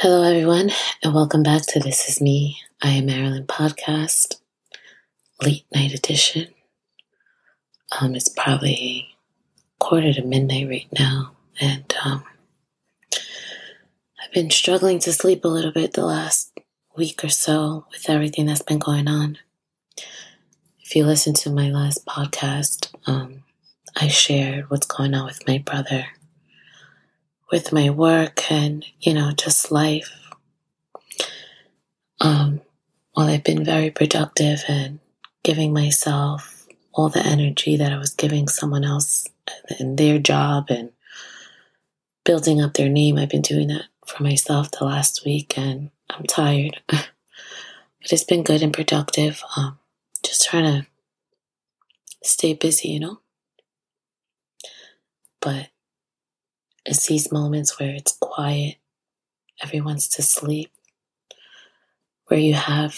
Hello, everyone, and welcome back to This Is Me. I am Marilyn Podcast, late night edition. Um, it's probably quarter to midnight right now, and um, I've been struggling to sleep a little bit the last week or so with everything that's been going on. If you listen to my last podcast, um, I shared what's going on with my brother with my work and, you know, just life. Um, while I've been very productive and giving myself all the energy that I was giving someone else in their job and building up their name, I've been doing that for myself the last week and I'm tired. but it's been good and productive. Um, just trying to stay busy, you know? But these moments where it's quiet, everyone's to sleep, where you have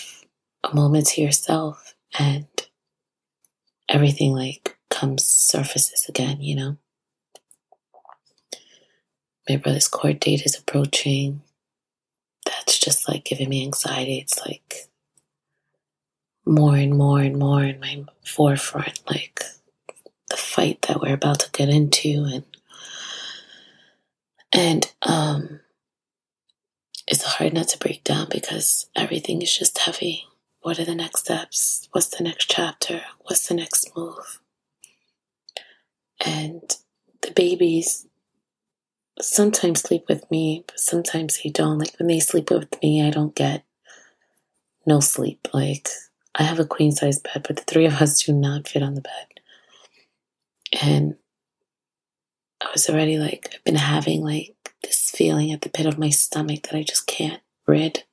a moment to yourself and everything like comes surfaces again, you know? My brother's court date is approaching. That's just like giving me anxiety. It's like more and more and more in my forefront, like the fight that we're about to get into and and um, it's hard not to break down because everything is just heavy. What are the next steps? What's the next chapter? What's the next move? And the babies sometimes sleep with me, but sometimes they don't. Like when they sleep with me, I don't get no sleep. Like I have a queen size bed, but the three of us do not fit on the bed. And I was already like, I've been having like this feeling at the pit of my stomach that I just can't rid.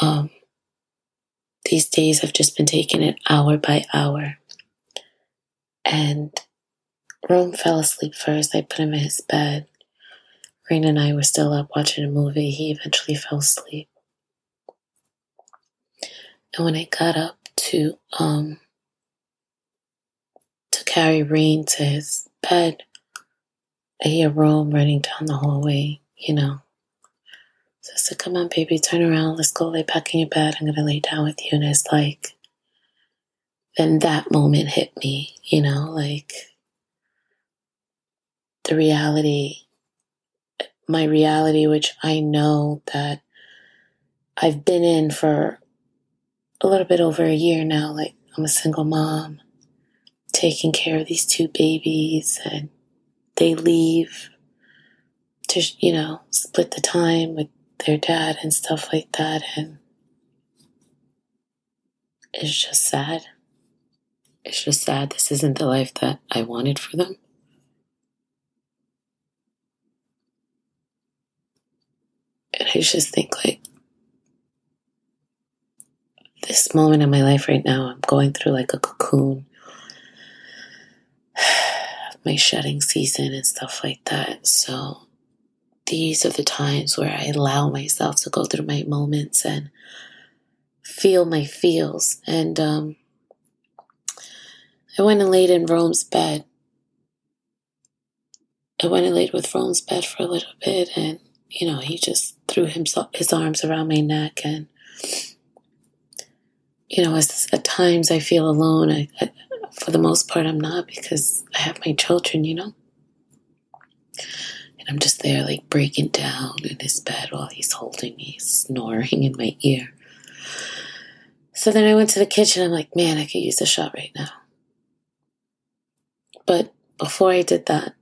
Um, these days I've just been taking it hour by hour. And Rome fell asleep first. I put him in his bed. Rain and I were still up watching a movie. He eventually fell asleep. And when I got up to um carry Rain to his bed, I hear Rome running down the hallway, you know. So said, Come on, baby, turn around. Let's go lay back in your bed. I'm going to lay down with you. And it's like, then that moment hit me, you know, like the reality, my reality, which I know that I've been in for a little bit over a year now. Like, I'm a single mom taking care of these two babies and they leave to, you know, split the time with their dad and stuff like that. And it's just sad. It's just sad. This isn't the life that I wanted for them. And I just think, like, this moment in my life right now, I'm going through like a cocoon my shedding season and stuff like that. So these are the times where I allow myself to go through my moments and feel my feels. And um, I went and laid in Rome's bed. I went and laid with Rome's bed for a little bit, and you know, he just threw himself his arms around my neck, and you know, as at times I feel alone. I, I for the most part, I'm not because I have my children, you know? And I'm just there, like breaking down in his bed while he's holding me, snoring in my ear. So then I went to the kitchen. I'm like, man, I could use a shot right now. But before I did that,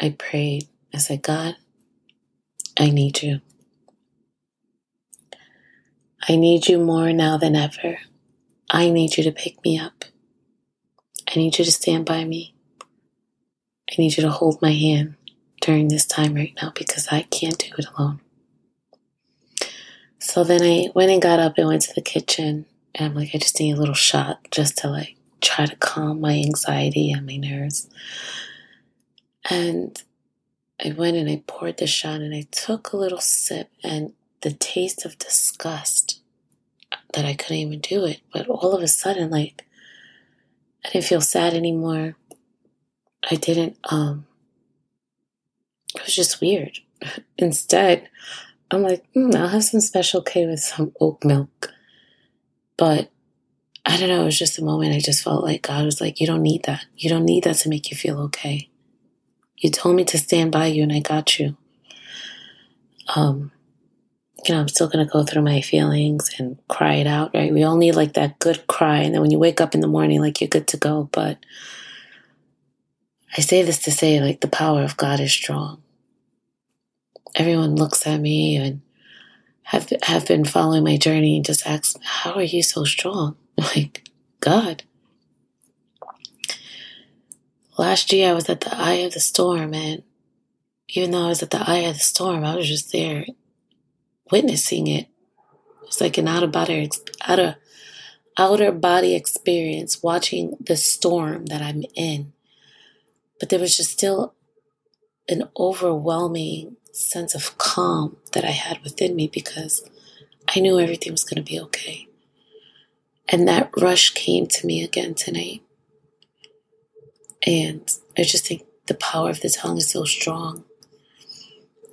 I prayed. I said, God, I need you. I need you more now than ever. I need you to pick me up. I need you to stand by me. I need you to hold my hand during this time right now because I can't do it alone. So then I went and got up and went to the kitchen and I'm like, I just need a little shot just to like try to calm my anxiety and my nerves. And I went and I poured the shot and I took a little sip and the taste of disgust that I couldn't even do it. But all of a sudden, like I didn't feel sad anymore. I didn't, um, it was just weird. instead, I'm like, mm, I'll have some special K with some oat milk. But I don't know, it was just a moment I just felt like God was like, You don't need that. You don't need that to make you feel okay. You told me to stand by you and I got you. Um, you know, I'm still gonna go through my feelings and cry it out, right? We all need like that good cry, and then when you wake up in the morning, like you're good to go. But I say this to say, like, the power of God is strong. Everyone looks at me and have have been following my journey and just asks, "How are you so strong?" Like, God. Last year, I was at the eye of the storm, and even though I was at the eye of the storm, I was just there witnessing it. It's like an out of body, out of outer body experience, watching the storm that I'm in. But there was just still an overwhelming sense of calm that I had within me because I knew everything was going to be okay. And that rush came to me again tonight. And I just think the power of the tongue is so strong.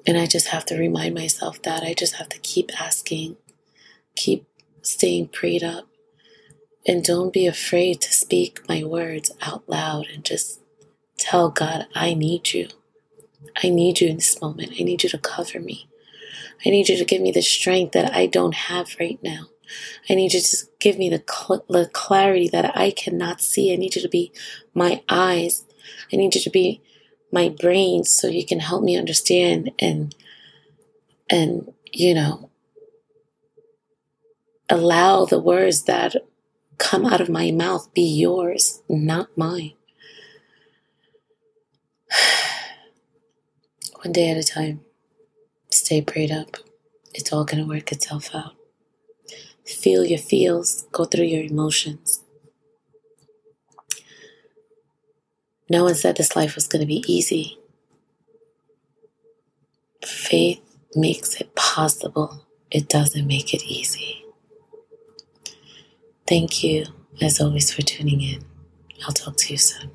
And I just have to remind myself that I just have to keep asking, keep staying prayed up, and don't be afraid to speak my words out loud and just tell God, I need you. I need you in this moment. I need you to cover me. I need you to give me the strength that I don't have right now. I need you to give me the, cl- the clarity that I cannot see. I need you to be my eyes. I need you to be my brain so you can help me understand and and you know allow the words that come out of my mouth be yours, not mine. One day at a time. Stay prayed up. It's all going to work itself out. Feel your feels, go through your emotions. No one said this life was going to be easy. Faith makes it possible, it doesn't make it easy. Thank you, as always, for tuning in. I'll talk to you soon.